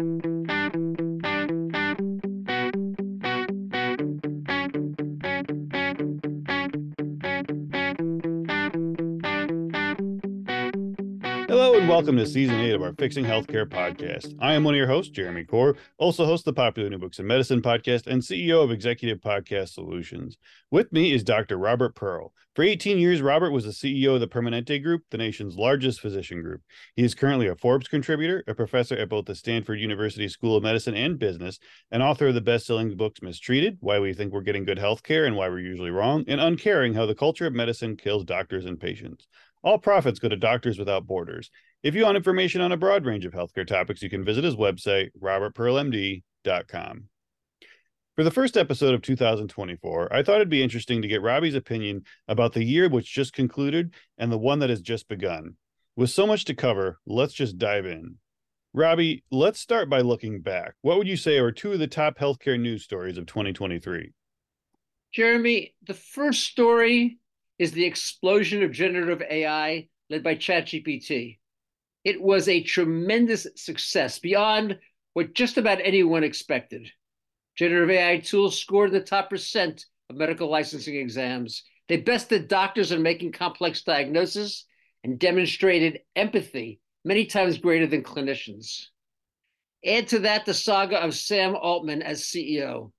Hello and welcome to season eight of our Fixing Healthcare podcast. I am one of your hosts, Jeremy Corr, also host the popular New Books in Medicine podcast and CEO of Executive Podcast Solutions. With me is Dr. Robert Pearl. For 18 years, Robert was the CEO of the Permanente Group, the nation's largest physician group. He is currently a Forbes contributor, a professor at both the Stanford University School of Medicine and Business, and author of the best-selling books Mistreated, Why We Think We're Getting Good Healthcare and Why We're Usually Wrong, and Uncaring, How the Culture of Medicine Kills Doctors and Patients. All profits go to Doctors Without Borders. If you want information on a broad range of healthcare topics, you can visit his website, robertpearlmd.com. For the first episode of 2024, I thought it'd be interesting to get Robbie's opinion about the year which just concluded and the one that has just begun. With so much to cover, let's just dive in. Robbie, let's start by looking back. What would you say are two of the top healthcare news stories of 2023? Jeremy, the first story is the explosion of generative AI led by ChatGPT. It was a tremendous success beyond what just about anyone expected. Generative AI tools scored the top percent of medical licensing exams. They bested doctors in making complex diagnoses and demonstrated empathy many times greater than clinicians. Add to that the saga of Sam Altman as CEO.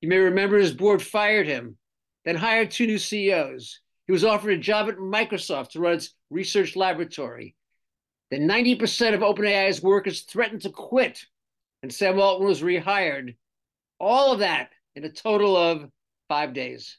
You may remember his board fired him, then hired two new CEOs. He was offered a job at Microsoft to run its research laboratory. Then 90% of OpenAI's workers threatened to quit, and Sam Altman was rehired. All of that in a total of five days.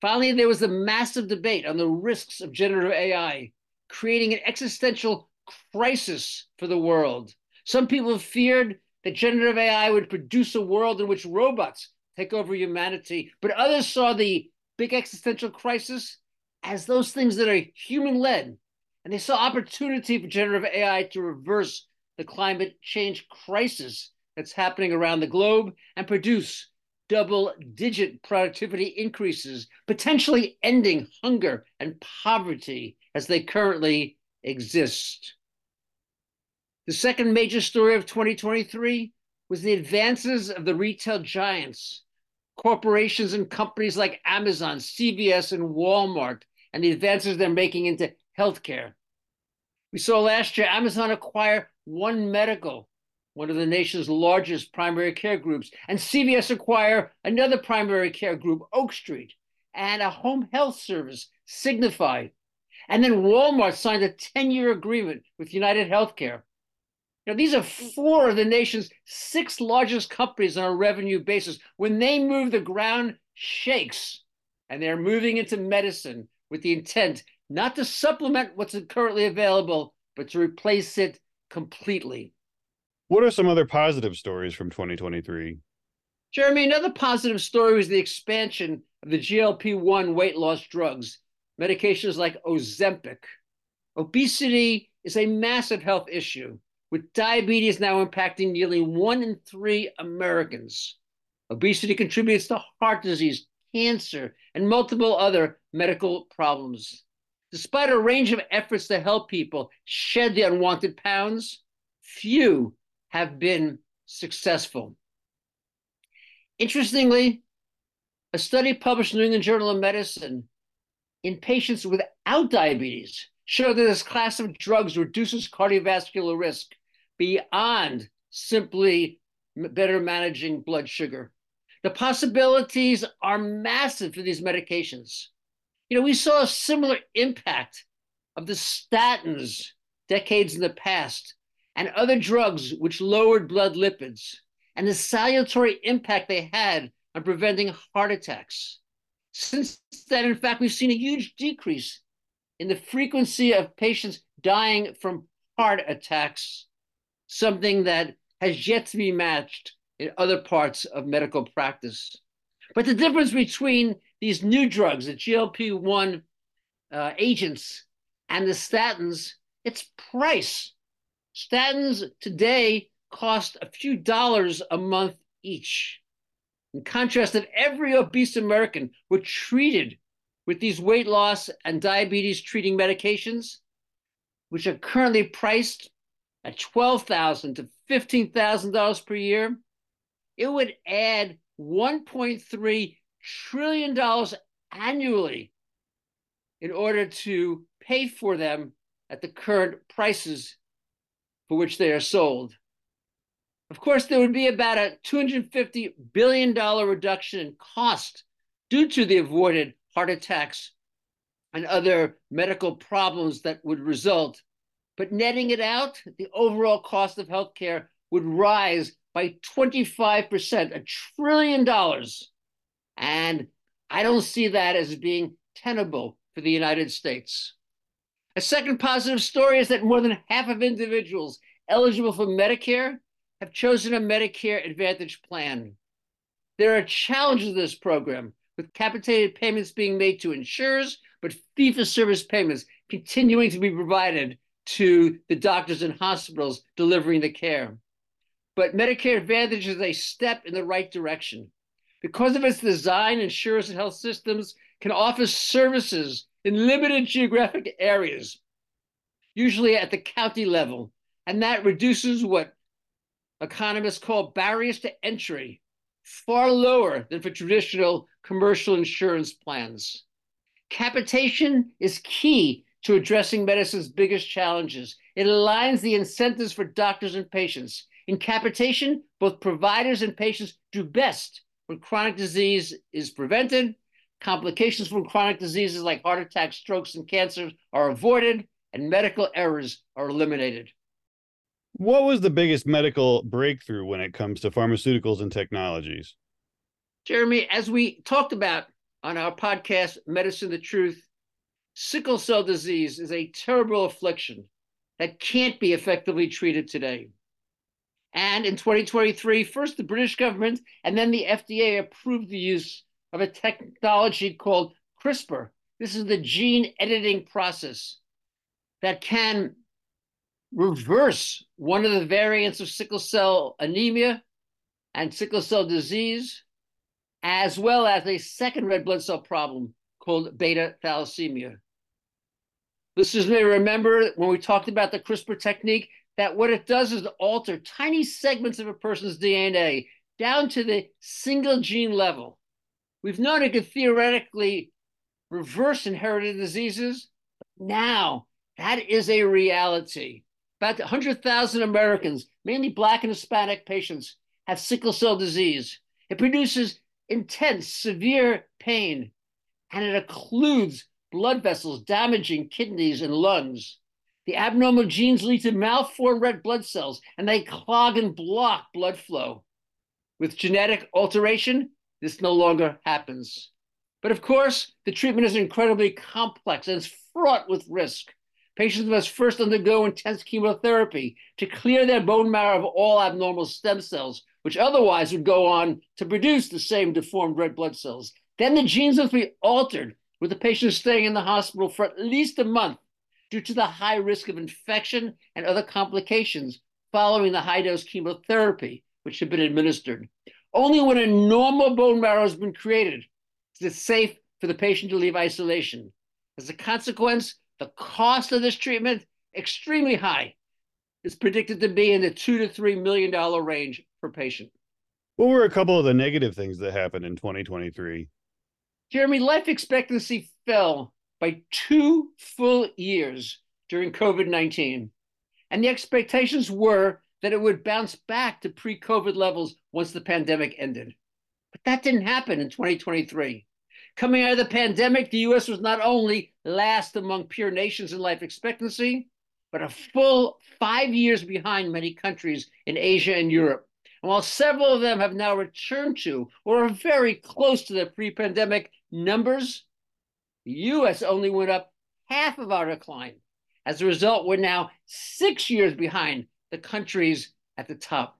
Finally, there was the massive debate on the risks of generative AI, creating an existential crisis for the world. Some people feared that generative AI would produce a world in which robots take over humanity, but others saw the big existential crisis as those things that are human led. And they saw opportunity for generative AI to reverse the climate change crisis that's happening around the globe and produce double digit productivity increases, potentially ending hunger and poverty as they currently exist. The second major story of 2023 was the advances of the retail giants corporations and companies like Amazon, CVS, and Walmart, and the advances they're making into healthcare. We saw last year Amazon acquire One Medical, one of the nation's largest primary care groups, and CVS acquire another primary care group, Oak Street, and a home health service, Signify. And then Walmart signed a 10 year agreement with United Healthcare know, these are four of the nation's six largest companies on a revenue basis. When they move, the ground shakes, and they're moving into medicine with the intent not to supplement what's currently available, but to replace it completely. What are some other positive stories from 2023? Jeremy, another positive story was the expansion of the GLP 1 weight loss drugs, medications like Ozempic. Obesity is a massive health issue with diabetes now impacting nearly one in three Americans. Obesity contributes to heart disease, cancer, and multiple other medical problems. Despite a range of efforts to help people shed the unwanted pounds, few have been successful. Interestingly, a study published in the New England Journal of Medicine in patients without diabetes showed that this class of drugs reduces cardiovascular risk beyond simply better managing blood sugar. The possibilities are massive for these medications. You know, we saw a similar impact of the statins decades in the past and other drugs which lowered blood lipids and the salutary impact they had on preventing heart attacks. Since then, in fact, we've seen a huge decrease in the frequency of patients dying from heart attacks something that has yet to be matched in other parts of medical practice. But the difference between these new drugs, the GLP 1 uh, agents, and the statins, it's price. Statins today cost a few dollars a month each. In contrast, if every obese American were treated with these weight loss and diabetes treating medications, which are currently priced at $12,000 to $15,000 per year, it would add $1.3 trillion dollars annually in order to pay for them at the current prices for which they are sold. Of course, there would be about a $250 billion reduction in cost due to the avoided heart attacks and other medical problems that would result. But netting it out, the overall cost of healthcare would rise by 25%, a trillion dollars. And I don't see that as being tenable for the United States. A second positive story is that more than half of individuals eligible for Medicare have chosen a Medicare Advantage plan. There are challenges to this program, with capitated payments being made to insurers, but fee for service payments continuing to be provided to the doctors and hospitals delivering the care. But Medicare Advantage is a step in the right direction. Because of its design, insurers and health systems can offer services in limited geographic areas, usually at the county level, and that reduces what economists call barriers to entry, far lower than for traditional commercial insurance plans. Capitation is key to addressing medicine's biggest challenges. It aligns the incentives for doctors and patients. In capitation, both providers and patients do best when chronic disease is prevented, complications from chronic diseases like heart attacks, strokes, and cancers are avoided, and medical errors are eliminated. What was the biggest medical breakthrough when it comes to pharmaceuticals and technologies? Jeremy, as we talked about on our podcast, Medicine the Truth, sickle cell disease is a terrible affliction that can't be effectively treated today. And in 2023, first the British government and then the FDA approved the use of a technology called CRISPR. This is the gene editing process that can reverse one of the variants of sickle cell anemia and sickle cell disease, as well as a second red blood cell problem called beta thalassemia. Listeners may remember when we talked about the CRISPR technique that what it does is alter tiny segments of a person's DNA down to the single gene level. We've known it could theoretically reverse inherited diseases. Now, that is a reality. About 100,000 Americans, mainly Black and Hispanic patients, have sickle cell disease. It produces intense, severe pain, and it occludes blood vessels, damaging kidneys and lungs. The abnormal genes lead to malformed red blood cells, and they clog and block blood flow. With genetic alteration, this no longer happens. But of course, the treatment is incredibly complex and it's fraught with risk. Patients must first undergo intense chemotherapy to clear their bone marrow of all abnormal stem cells, which otherwise would go on to produce the same deformed red blood cells. Then the genes must be altered, with the patient staying in the hospital for at least a month due to the high risk of infection and other complications following the high dose chemotherapy, which had been administered. Only when a normal bone marrow has been created is it safe for the patient to leave isolation. As a consequence, the cost of this treatment, extremely high, is predicted to be in the two to three million dollar range per patient. What were a couple of the negative things that happened in 2023? Jeremy, life expectancy fell by two full years during COVID 19. And the expectations were that it would bounce back to pre COVID levels once the pandemic ended. But that didn't happen in 2023. Coming out of the pandemic, the US was not only last among peer nations in life expectancy, but a full five years behind many countries in Asia and Europe. And while several of them have now returned to or are very close to their pre pandemic numbers, the US only went up half of our decline. As a result, we're now six years behind the countries at the top.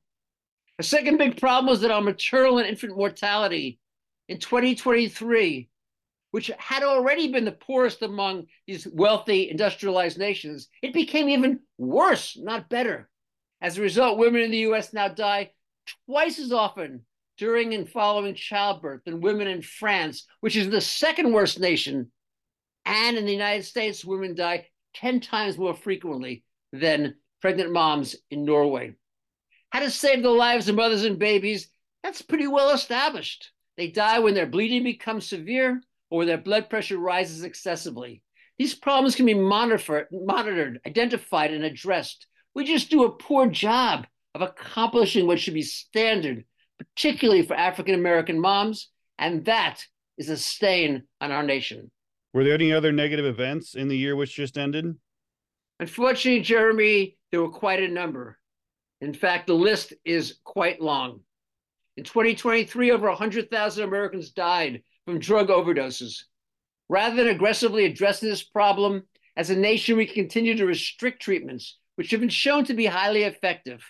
A second big problem is that our maternal and infant mortality in 2023, which had already been the poorest among these wealthy industrialized nations, it became even worse, not better. As a result, women in the US now die twice as often during and following childbirth than women in France, which is the second worst nation. And in the United States, women die 10 times more frequently than pregnant moms in Norway. How to save the lives of mothers and babies, that's pretty well established. They die when their bleeding becomes severe or when their blood pressure rises excessively. These problems can be monitored, monitored, identified, and addressed. We just do a poor job of accomplishing what should be standard, particularly for African American moms, and that is a stain on our nation. Were there any other negative events in the year which just ended? Unfortunately, Jeremy, there were quite a number. In fact, the list is quite long. In 2023, over 100,000 Americans died from drug overdoses. Rather than aggressively addressing this problem, as a nation, we continue to restrict treatments, which have been shown to be highly effective.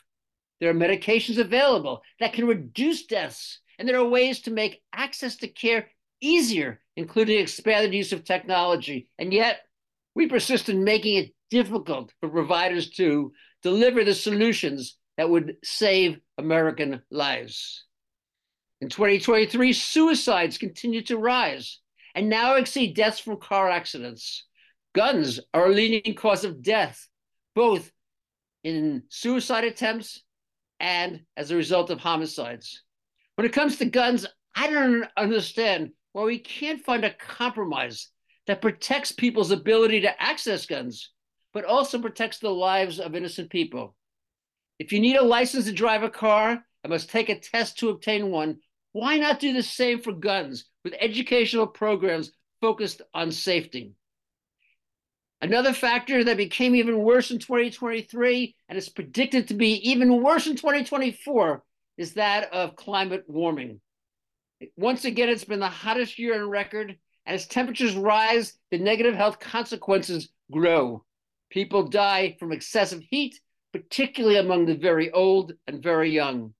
There are medications available that can reduce deaths, and there are ways to make access to care easier, including expanded use of technology. And yet, we persist in making it difficult for providers to deliver the solutions that would save American lives. In 2023, suicides continue to rise and now exceed deaths from car accidents. Guns are a leading cause of death, both in suicide attempts and as a result of homicides. When it comes to guns, I don't understand why we can't find a compromise that protects people's ability to access guns, but also protects the lives of innocent people. If you need a license to drive a car and must take a test to obtain one, why not do the same for guns with educational programs focused on safety? Another factor that became even worse in 2023 and is predicted to be even worse in 2024 is that of climate warming. Once again, it's been the hottest year on record, and as temperatures rise, the negative health consequences grow. People die from excessive heat, particularly among the very old and very young.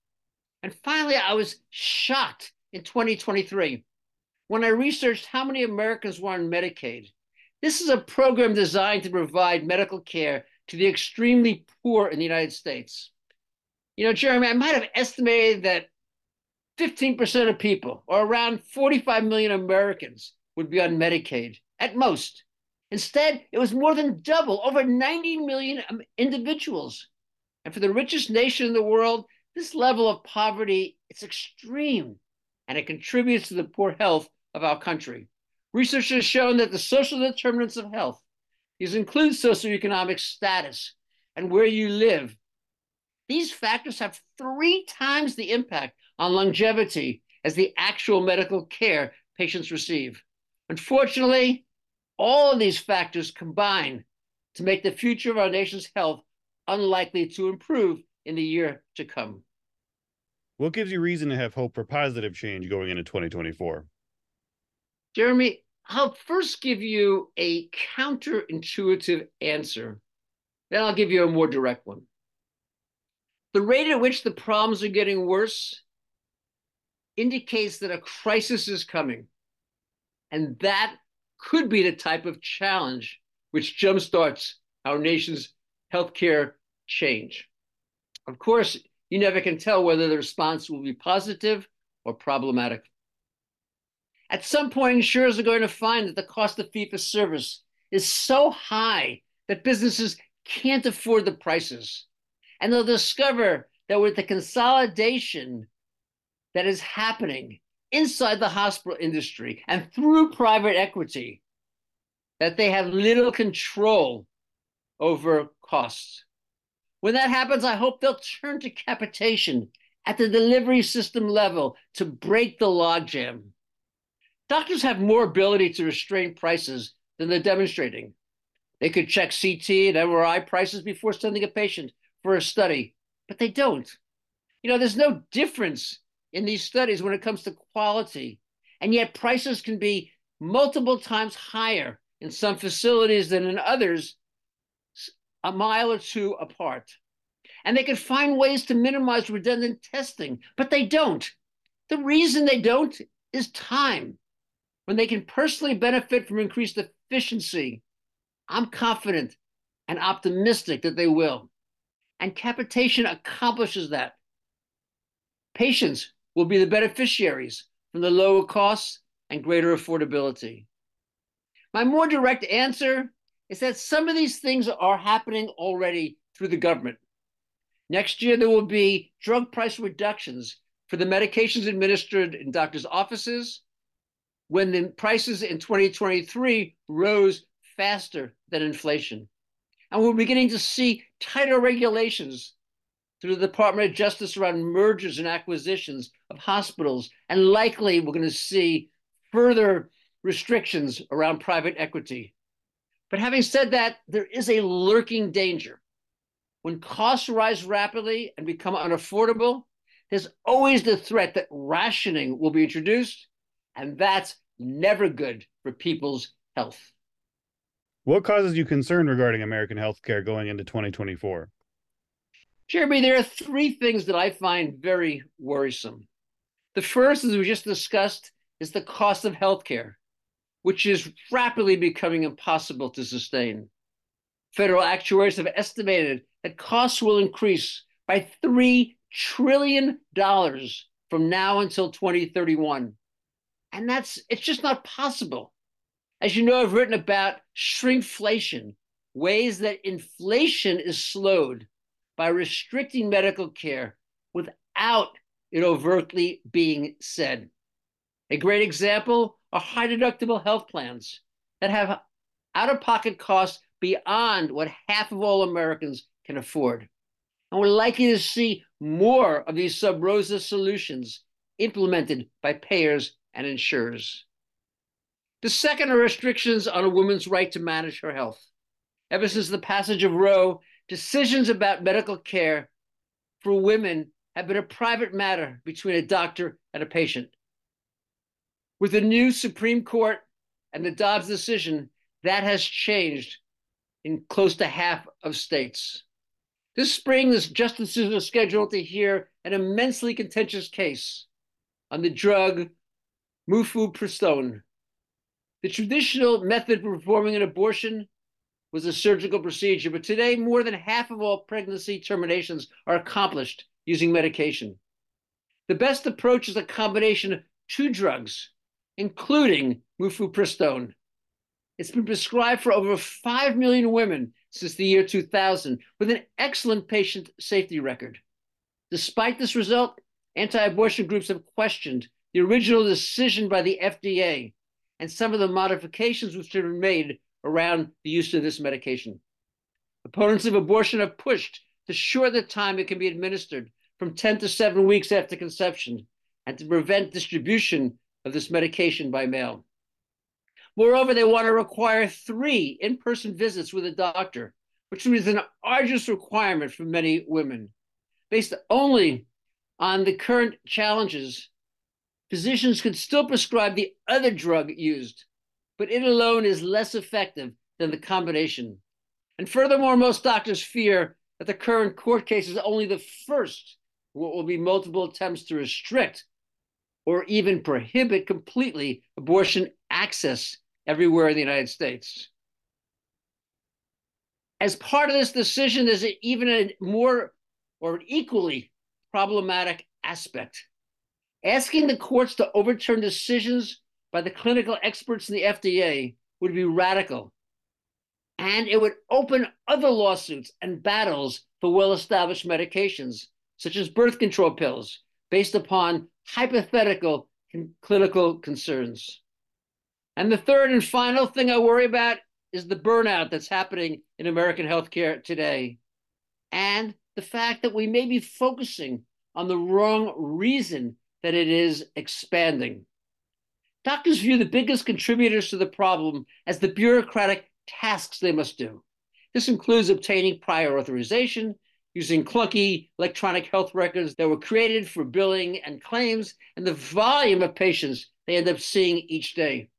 And finally, I was shocked in 2023 when I researched how many Americans were on Medicaid. This is a program designed to provide medical care to the extremely poor in the United States. You know, Jeremy, I might have estimated that 15% of people, or around 45 million Americans, would be on Medicaid at most. Instead, it was more than double, over 90 million um, individuals. And for the richest nation in the world, this level of poverty is extreme and it contributes to the poor health of our country. Research has shown that the social determinants of health, these include socioeconomic status and where you live, these factors have three times the impact on longevity as the actual medical care patients receive. Unfortunately, all of these factors combine to make the future of our nation's health unlikely to improve in the year to come. What gives you reason to have hope for positive change going into 2024? Jeremy, I'll first give you a counterintuitive answer, then I'll give you a more direct one. The rate at which the problems are getting worse indicates that a crisis is coming. And that could be the type of challenge which jumpstarts our nation's healthcare change. Of course, you never can tell whether the response will be positive or problematic. At some point, insurers are going to find that the cost of fee for service is so high that businesses can't afford the prices. And they'll discover that with the consolidation that is happening inside the hospital industry and through private equity, that they have little control over costs. When that happens, I hope they'll turn to capitation at the delivery system level to break the logjam. Doctors have more ability to restrain prices than they're demonstrating. They could check CT and MRI prices before sending a patient for a study, but they don't. You know, there's no difference in these studies when it comes to quality, and yet prices can be multiple times higher in some facilities than in others a mile or two apart. And they can find ways to minimize redundant testing, but they don't. The reason they don't is time. When they can personally benefit from increased efficiency, I'm confident and optimistic that they will. And capitation accomplishes that. Patients will be the beneficiaries from the lower costs and greater affordability. My more direct answer is that some of these things are happening already through the government. Next year, there will be drug price reductions for the medications administered in doctors' offices when the prices in 2023 rose faster than inflation. And we're beginning to see tighter regulations through the Department of Justice around mergers and acquisitions of hospitals. And likely we're going to see further restrictions around private equity. But having said that, there is a lurking danger. When costs rise rapidly and become unaffordable, there's always the threat that rationing will be introduced, and that's never good for people's health. What causes you concern regarding American healthcare going into 2024? Jeremy, there are three things that I find very worrisome. The first, as we just discussed, is the cost of healthcare, which is rapidly becoming impossible to sustain. Federal actuaries have estimated that costs will increase by $3 trillion from now until 2031. And that's, it's just not possible. As you know, I've written about shrinkflation, ways that inflation is slowed by restricting medical care without it overtly being said. A great example are high deductible health plans that have out of pocket costs beyond what half of all Americans can afford. And we're likely to see more of these sub rosa solutions implemented by payers and insurers. The second are restrictions on a woman's right to manage her health. Ever since the passage of Roe, decisions about medical care for women have been a private matter between a doctor and a patient. With the new Supreme Court and the Dobbs decision, that has changed in close to half of states. This spring, the justices are scheduled to hear an immensely contentious case on the drug mifepristone. The traditional method for performing an abortion was a surgical procedure, but today more than half of all pregnancy terminations are accomplished using medication. The best approach is a combination of two drugs, including mifepristone. It's been prescribed for over 5 million women since the year 2000 with an excellent patient safety record. Despite this result, anti abortion groups have questioned the original decision by the FDA and some of the modifications which have been made around the use of this medication. Opponents of abortion have pushed to shorten the time it can be administered from 10 to 7 weeks after conception and to prevent distribution of this medication by mail. Moreover, they want to require three in person visits with a doctor, which is an arduous requirement for many women. Based only on the current challenges, physicians could still prescribe the other drug used, but it alone is less effective than the combination. And furthermore, most doctors fear that the current court case is only the first what will be multiple attempts to restrict or even prohibit completely abortion access everywhere in the United States. As part of this decision, there's even a more or equally problematic aspect. Asking the courts to overturn decisions by the clinical experts in the FDA would be radical. And it would open other lawsuits and battles for well established medications, such as birth control pills, based upon hypothetical clinical concerns. And the third and final thing I worry about is the burnout that's happening in American healthcare today. And the fact that we may be focusing on the wrong reason that it is expanding. Doctors view the biggest contributors to the problem as the bureaucratic tasks they must do. This includes obtaining prior authorization, using clunky electronic health records that were created for billing and claims, and the volume of patients they end up seeing each day.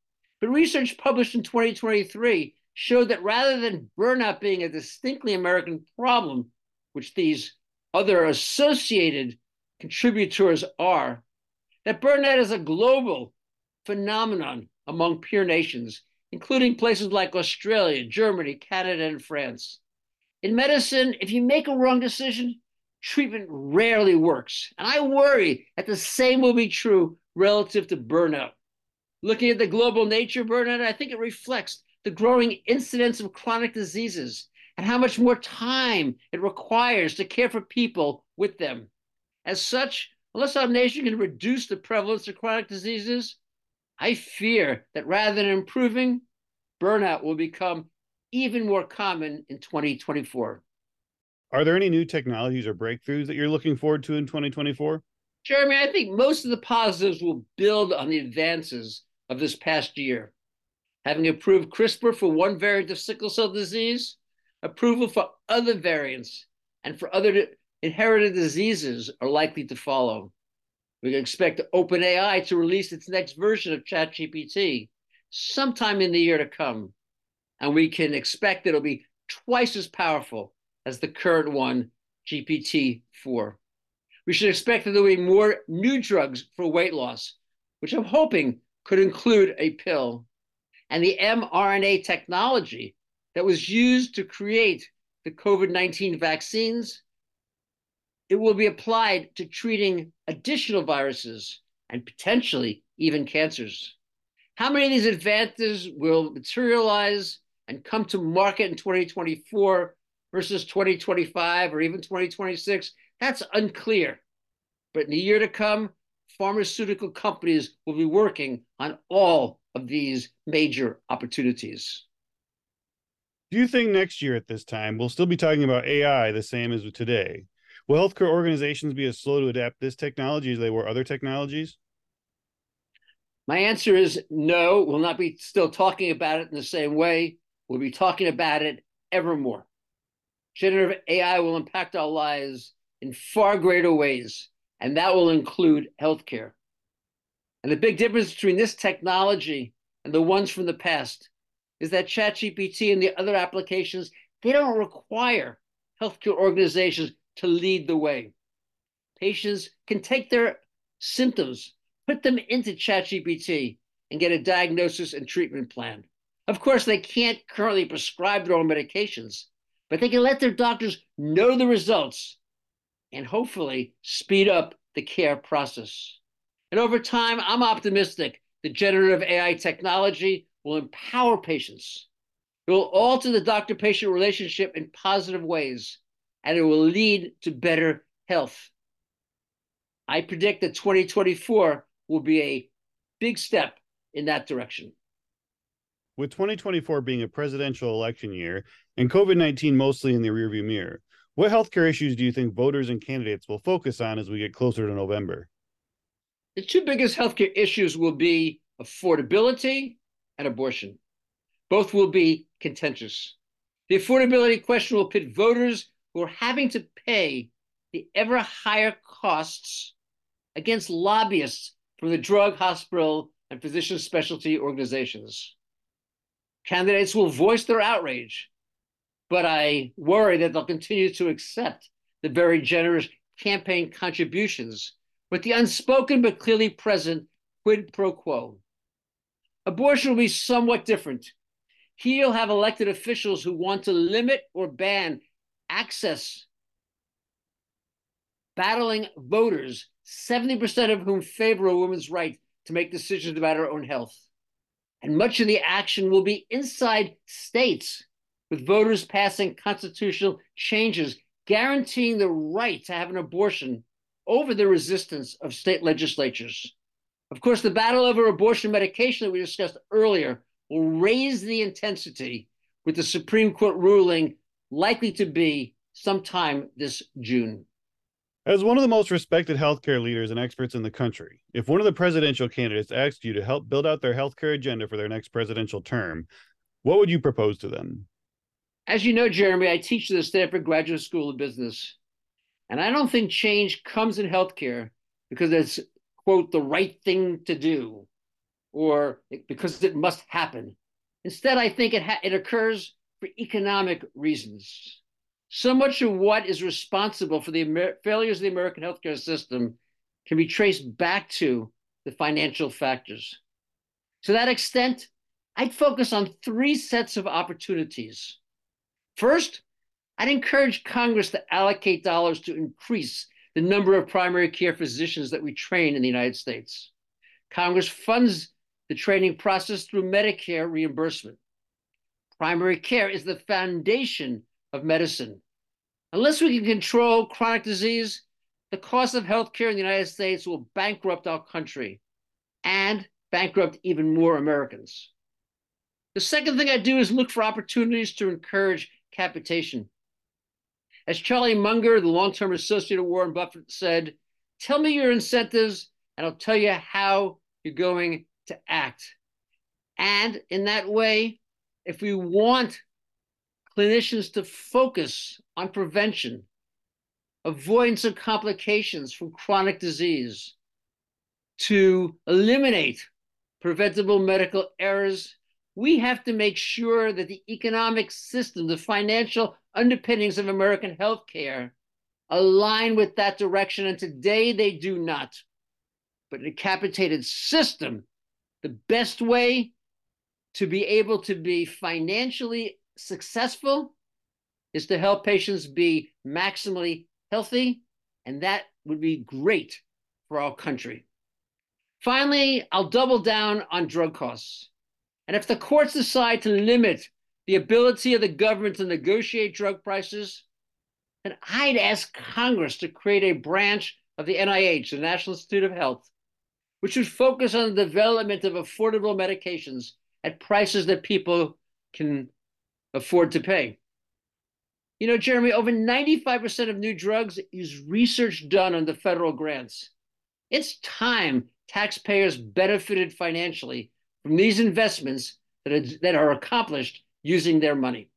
But research published in 2023 showed that rather than burnout being a distinctly American problem, which these other associated contributors are, that burnout is a global phenomenon among peer nations, including places like Australia, Germany, Canada, and France. In medicine, if you make a wrong decision, treatment rarely works. And I worry that the same will be true relative to burnout. Looking at the global nature of burnout, I think it reflects the growing incidence of chronic diseases and how much more time it requires to care for people with them. As such, unless our nation can reduce the prevalence of chronic diseases, I fear that rather than improving, burnout will become even more common in 2024. Are there any new technologies or breakthroughs that you're looking forward to in 2024? Jeremy, I think most of the positives will build on the advances of this past year. Having approved CRISPR for one variant of sickle cell disease, approval for other variants and for other inherited diseases are likely to follow. We can expect OpenAI to release its next version of ChatGPT sometime in the year to come. And we can expect it'll be twice as powerful as the current one, GPT 4. We should expect that there will be more new drugs for weight loss, which I'm hoping could include a pill. And the mRNA technology that was used to create the COVID 19 vaccines, it will be applied to treating additional viruses and potentially even cancers. How many of these advances will materialize and come to market in 2024 versus 2025 or even 2026? That's unclear. But in the year to come, pharmaceutical companies will be working on all of these major opportunities. Do you think next year at this time we'll still be talking about AI the same as today? Will healthcare organizations be as slow to adapt this technology as they were other technologies? My answer is no. We'll not be still talking about it in the same way. We'll be talking about it ever more. Generative AI will impact our lives in far greater ways, and that will include healthcare. And the big difference between this technology and the ones from the past is that ChatGPT and the other applications, they don't require healthcare organizations to lead the way. Patients can take their symptoms, put them into ChatGPT, and get a diagnosis and treatment plan. Of course, they can't currently prescribe their own medications, but they can let their doctors know the results and hopefully speed up the care process. And over time, I'm optimistic the generative AI technology will empower patients. It will alter the doctor patient relationship in positive ways, and it will lead to better health. I predict that 2024 will be a big step in that direction. With 2024 being a presidential election year and COVID 19 mostly in the rearview mirror, what healthcare issues do you think voters and candidates will focus on as we get closer to November? The two biggest healthcare issues will be affordability and abortion. Both will be contentious. The affordability question will pit voters who are having to pay the ever higher costs against lobbyists from the drug, hospital, and physician specialty organizations. Candidates will voice their outrage, but I worry that they'll continue to accept the very generous campaign contributions with the unspoken but clearly present quid pro quo. Abortion will be somewhat different. Here you'll have elected officials who want to limit or ban access, battling voters, 70% of whom favor a woman's right to make decisions about her own health. And much of the action will be inside states, with voters passing constitutional changes guaranteeing the right to have an abortion over the resistance of state legislatures. Of course, the battle over abortion medication that we discussed earlier will raise the intensity with the Supreme Court ruling likely to be sometime this June. As one of the most respected healthcare leaders and experts in the country, if one of the presidential candidates asked you to help build out their healthcare agenda for their next presidential term, what would you propose to them? As you know, Jeremy, I teach at the Stanford Graduate School of Business. And I don't think change comes in healthcare because it's quote, the right thing to do or because it must happen. Instead, I think it, ha- it occurs for economic reasons. So much of what is responsible for the Amer- failures of the American healthcare system can be traced back to the financial factors. To that extent, I'd focus on three sets of opportunities. First, I'd encourage Congress to allocate dollars to increase the number of primary care physicians that we train in the United States. Congress funds the training process through Medicare reimbursement. Primary care is the foundation of medicine. Unless we can control chronic disease, the cost of healthcare in the United States will bankrupt our country and bankrupt even more Americans. The second thing I do is look for opportunities to encourage capitation. As Charlie Munger, the long term associate of Warren Buffett, said, Tell me your incentives, and I'll tell you how you're going to act. And in that way, if we want clinicians to focus on prevention, avoidance of complications from chronic disease, to eliminate preventable medical errors, we have to make sure that the economic system, the financial underpinnings of American healthcare align with that direction. And today they do not. But in a capitated system, the best way to be able to be financially successful is to help patients be maximally healthy. And that would be great for our country. Finally, I'll double down on drug costs. And if the courts decide to limit the ability of the government to negotiate drug prices, then I'd ask Congress to create a branch of the NIH, the National Institute of Health, which would focus on the development of affordable medications at prices that people can afford to pay. You know, Jeremy, over 95% of new drugs use research done on the federal grants. It's time taxpayers benefited financially from these investments that are, that are accomplished using their money.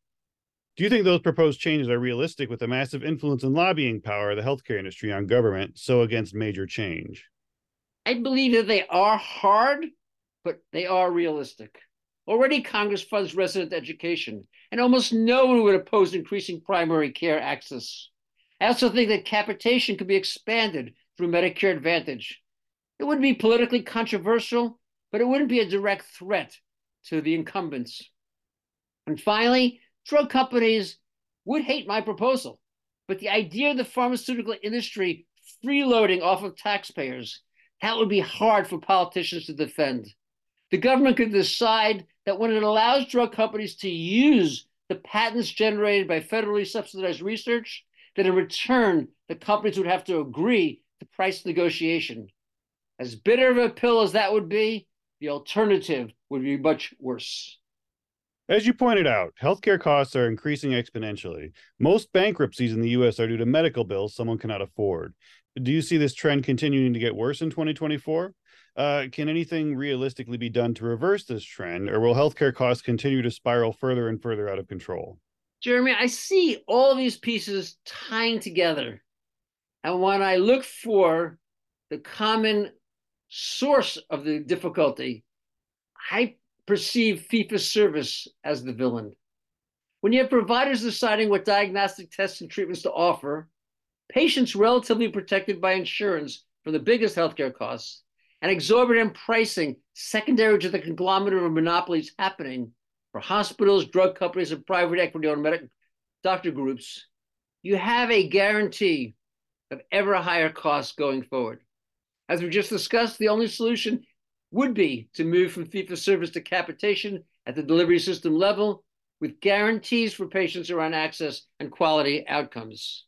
Do you think those proposed changes are realistic with the massive influence and lobbying power of the healthcare industry on government, so against major change? I believe that they are hard, but they are realistic. Already, Congress funds resident education, and almost no one would oppose increasing primary care access. I also think that capitation could be expanded through Medicare Advantage. It wouldn't be politically controversial, but it wouldn't be a direct threat to the incumbents. And finally, drug companies would hate my proposal, but the idea of the pharmaceutical industry freeloading off of taxpayers, that would be hard for politicians to defend. The government could decide that when it allows drug companies to use the patents generated by federally subsidized research, that in return, the companies would have to agree to price negotiation. As bitter of a pill as that would be, the alternative would be much worse. As you pointed out, healthcare costs are increasing exponentially. Most bankruptcies in the US are due to medical bills someone cannot afford. Do you see this trend continuing to get worse in 2024? Uh, can anything realistically be done to reverse this trend, or will healthcare costs continue to spiral further and further out of control? Jeremy, I see all these pieces tying together. And when I look for the common source of the difficulty, I perceive for service as the villain. When you have providers deciding what diagnostic tests and treatments to offer, patients relatively protected by insurance from the biggest healthcare costs, and exorbitant pricing secondary to the conglomerate of monopolies happening for hospitals, drug companies, and private equity owned medical doctor groups, you have a guarantee of ever higher costs going forward. As we just discussed, the only solution would be to move from fee for service to capitation at the delivery system level with guarantees for patients around access and quality outcomes.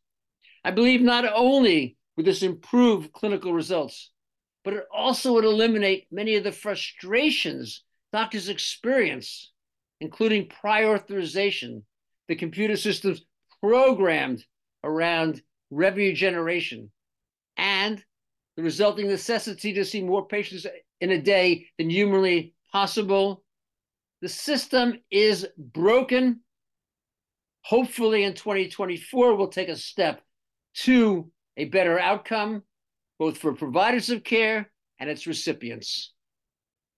I believe not only would this improve clinical results, but it also would eliminate many of the frustrations doctors experience, including prior authorization, the computer systems programmed around revenue generation, and the resulting necessity to see more patients in a day than humanly possible. The system is broken. Hopefully, in 2024, we'll take a step to a better outcome, both for providers of care and its recipients.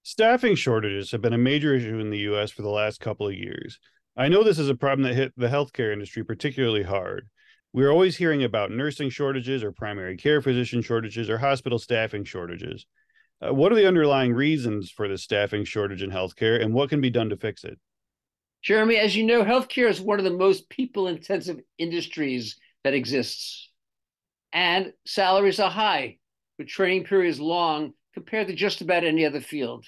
Staffing shortages have been a major issue in the US for the last couple of years. I know this is a problem that hit the healthcare industry particularly hard. We're always hearing about nursing shortages or primary care physician shortages or hospital staffing shortages. Uh, what are the underlying reasons for the staffing shortage in healthcare and what can be done to fix it? Jeremy, as you know, healthcare is one of the most people intensive industries that exists. And salaries are high, with training periods long compared to just about any other field.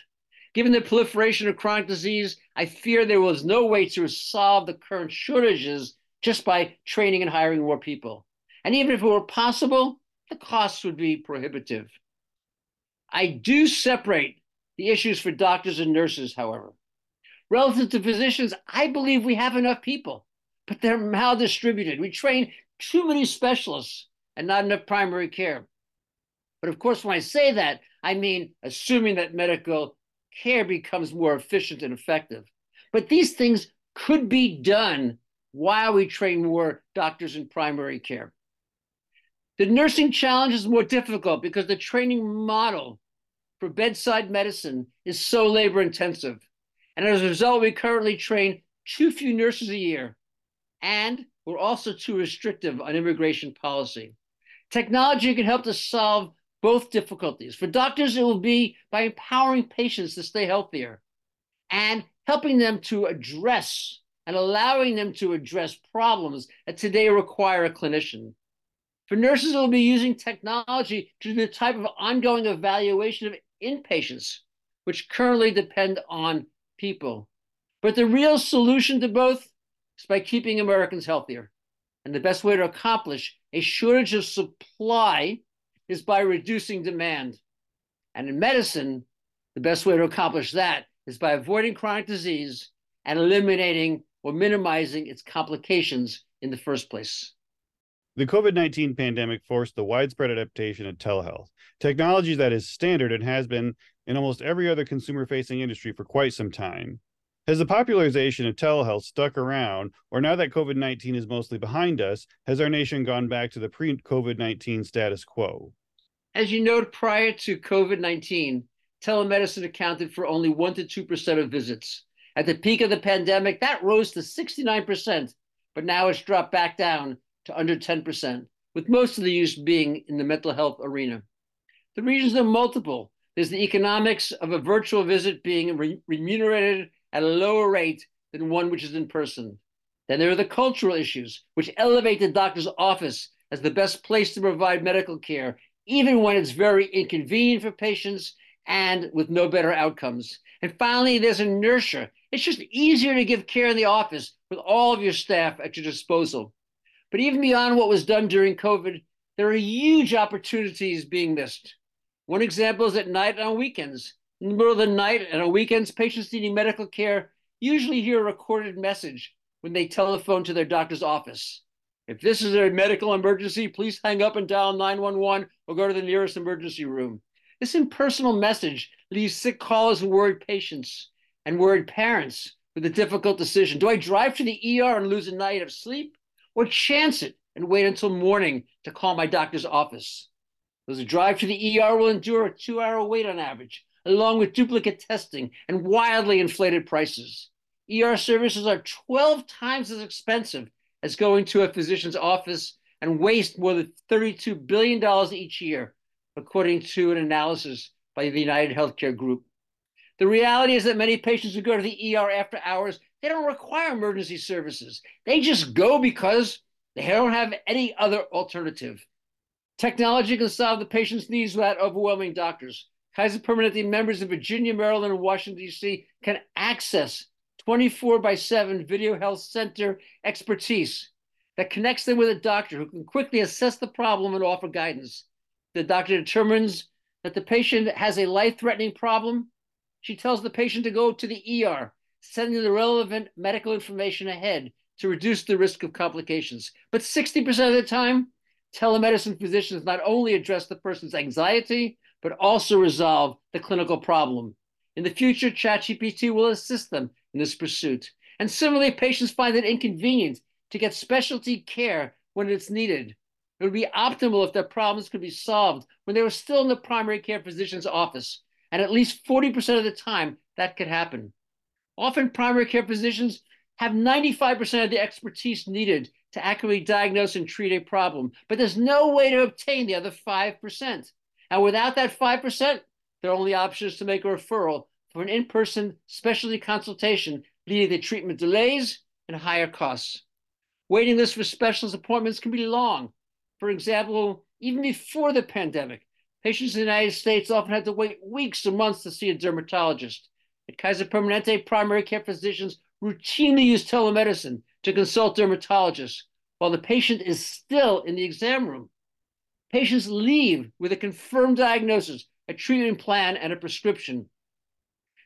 Given the proliferation of chronic disease, I fear there was no way to solve the current shortages just by training and hiring more people. And even if it were possible, the costs would be prohibitive. I do separate the issues for doctors and nurses, however. Relative to physicians, I believe we have enough people, but they're maldistributed. We train too many specialists and not enough primary care. But of course, when I say that, I mean assuming that medical care becomes more efficient and effective. But these things could be done while we train more doctors in primary care. The nursing challenge is more difficult because the training model for bedside medicine is so labor intensive. And as a result, we currently train too few nurses a year. And we're also too restrictive on immigration policy. Technology can help to solve both difficulties. For doctors, it will be by empowering patients to stay healthier and helping them to address and allowing them to address problems that today require a clinician. For nurses, it will be using technology to do the type of ongoing evaluation of inpatients, which currently depend on people. But the real solution to both is by keeping Americans healthier. And the best way to accomplish a shortage of supply is by reducing demand. And in medicine, the best way to accomplish that is by avoiding chronic disease and eliminating or minimizing its complications in the first place. The COVID 19 pandemic forced the widespread adaptation of telehealth, technology that is standard and has been in almost every other consumer facing industry for quite some time. Has the popularization of telehealth stuck around, or now that COVID 19 is mostly behind us, has our nation gone back to the pre COVID 19 status quo? As you noted, prior to COVID 19, telemedicine accounted for only 1% to 2% of visits. At the peak of the pandemic, that rose to 69%, but now it's dropped back down to under 10%, with most of the use being in the mental health arena. The reasons are multiple. There's the economics of a virtual visit being re- remunerated at a lower rate than one which is in person. Then there are the cultural issues, which elevate the doctor's office as the best place to provide medical care, even when it's very inconvenient for patients and with no better outcomes. And finally, there's inertia. It's just easier to give care in the office with all of your staff at your disposal. But even beyond what was done during COVID, there are huge opportunities being missed. One example is at night on weekends. In the middle of the night and on weekends, patients needing medical care usually hear a recorded message when they telephone to their doctor's office. If this is a medical emergency, please hang up and dial 911 or go to the nearest emergency room. This impersonal message leaves sick callers and worried patients and worried parents with a difficult decision. Do I drive to the ER and lose a night of sleep? or chance it and wait until morning to call my doctor's office. Those who drive to the ER will endure a two hour wait on average, along with duplicate testing and wildly inflated prices. ER services are 12 times as expensive as going to a physician's office and waste more than $32 billion each year, according to an analysis by the United Healthcare Group. The reality is that many patients who go to the ER after hours they don't require emergency services. They just go because they don't have any other alternative. Technology can solve the patient's needs without overwhelming doctors. Kaiser Permanente members in Virginia, Maryland, and Washington, D.C. can access 24 by 7 video health center expertise that connects them with a doctor who can quickly assess the problem and offer guidance. The doctor determines that the patient has a life threatening problem. She tells the patient to go to the ER sending the relevant medical information ahead to reduce the risk of complications. But 60% of the time, telemedicine physicians not only address the person's anxiety, but also resolve the clinical problem. In the future, ChatGPT will assist them in this pursuit. And similarly, patients find it inconvenient to get specialty care when it's needed. It would be optimal if their problems could be solved when they were still in the primary care physician's office. And at least 40% of the time, that could happen. Often, primary care physicians have 95% of the expertise needed to accurately diagnose and treat a problem, but there's no way to obtain the other 5%. And without that 5%, their only option is to make a referral for an in person specialty consultation, leading to treatment delays and higher costs. Waiting lists for specialist appointments can be long. For example, even before the pandemic, patients in the United States often had to wait weeks or months to see a dermatologist. At Kaiser Permanente, primary care physicians routinely use telemedicine to consult dermatologists while the patient is still in the exam room. Patients leave with a confirmed diagnosis, a treatment plan, and a prescription.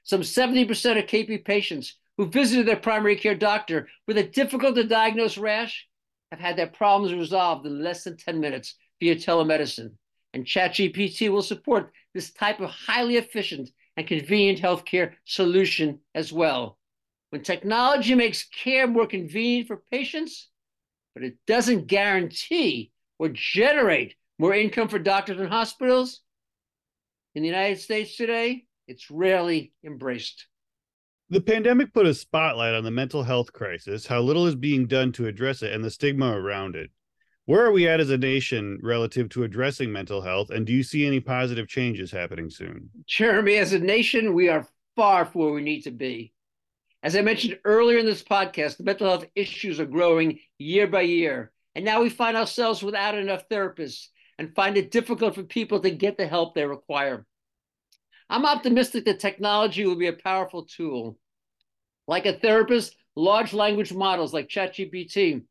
Some 70% of KP patients who visited their primary care doctor with a difficult to diagnose rash have had their problems resolved in less than 10 minutes via telemedicine. And ChatGPT will support this type of highly efficient and convenient healthcare solution as well. When technology makes care more convenient for patients, but it doesn't guarantee or generate more income for doctors and hospitals, in the United States today, it's rarely embraced. The pandemic put a spotlight on the mental health crisis, how little is being done to address it, and the stigma around it. Where are we at as a nation relative to addressing mental health? And do you see any positive changes happening soon? Jeremy, as a nation, we are far from where we need to be. As I mentioned earlier in this podcast, the mental health issues are growing year by year. And now we find ourselves without enough therapists and find it difficult for people to get the help they require. I'm optimistic that technology will be a powerful tool. Like a therapist, large language models like ChatGPT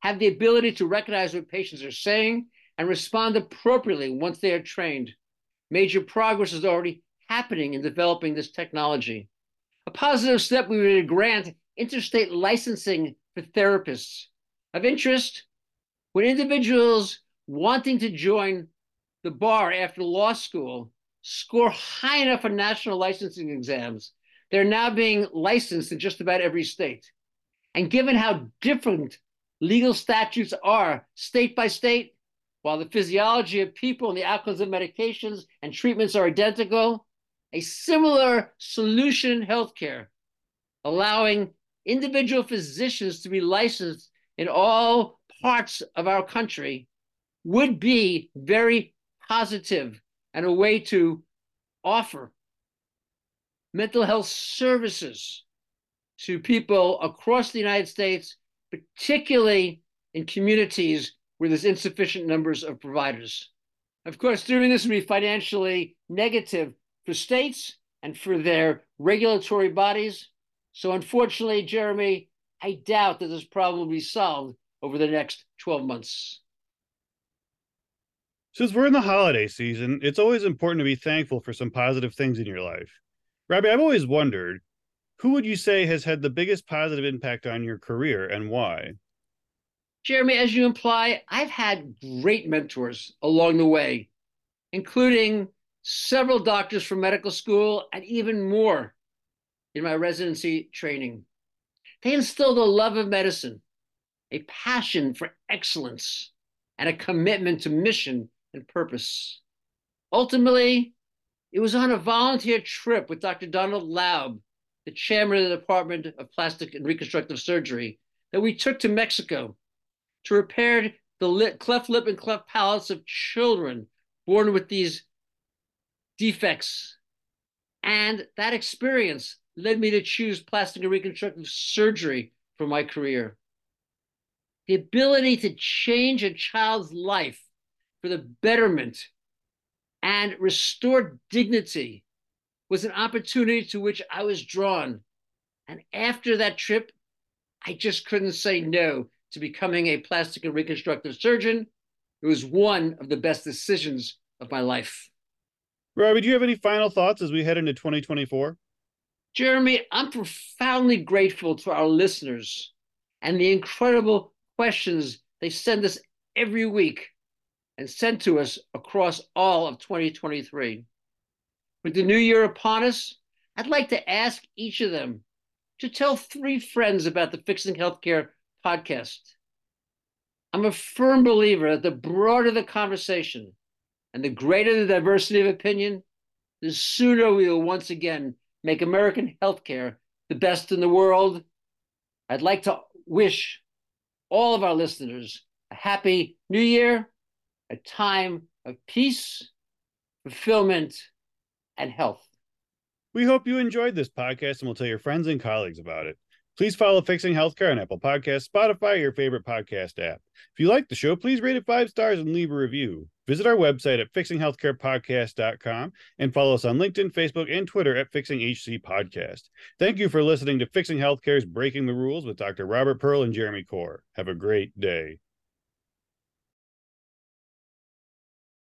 have the ability to recognize what patients are saying and respond appropriately once they are trained. Major progress is already happening in developing this technology. A positive step would grant interstate licensing for therapists. Of interest, when individuals wanting to join the bar after law school score high enough on national licensing exams, they're now being licensed in just about every state. And given how different legal statutes are state by state, while the physiology of people and the outcomes of medications and treatments are identical, a similar solution in healthcare, allowing individual physicians to be licensed in all parts of our country, would be very positive and a way to offer mental health services to people across the United States particularly in communities where there's insufficient numbers of providers. Of course, doing this would be financially negative for states and for their regulatory bodies. So, unfortunately, Jeremy, I doubt that this problem will be solved over the next 12 months. Since we're in the holiday season, it's always important to be thankful for some positive things in your life. Robbie, I've always wondered who would you say has had the biggest positive impact on your career and why? Jeremy, as you imply, I've had great mentors along the way, including several doctors from medical school and even more in my residency training. They instilled a love of medicine, a passion for excellence, and a commitment to mission and purpose. Ultimately, it was on a volunteer trip with Dr. Donald Laub the chairman of the Department of Plastic and Reconstructive Surgery, that we took to Mexico to repair the lip, cleft lip and cleft palates of children born with these defects. And that experience led me to choose plastic and reconstructive surgery for my career. The ability to change a child's life for the betterment and restored dignity was an opportunity to which I was drawn. And after that trip, I just couldn't say no to becoming a plastic and reconstructive surgeon. It was one of the best decisions of my life. Robbie, do you have any final thoughts as we head into 2024? Jeremy, I'm profoundly grateful to our listeners and the incredible questions they send us every week and sent to us across all of 2023. With the new year upon us, I'd like to ask each of them to tell three friends about the Fixing Healthcare podcast. I'm a firm believer that the broader the conversation and the greater the diversity of opinion, the sooner we will once again make American healthcare the best in the world. I'd like to wish all of our listeners a happy new year, a time of peace, fulfillment, and health. We hope you enjoyed this podcast and will tell your friends and colleagues about it. Please follow Fixing Healthcare on Apple Podcasts, Spotify, your favorite podcast app. If you like the show, please rate it five stars and leave a review. Visit our website at fixinghealthcarepodcast.com and follow us on LinkedIn, Facebook, and Twitter at Fixing HC Podcast. Thank you for listening to Fixing Healthcare's Breaking the Rules with Dr. Robert Pearl and Jeremy Corr. Have a great day.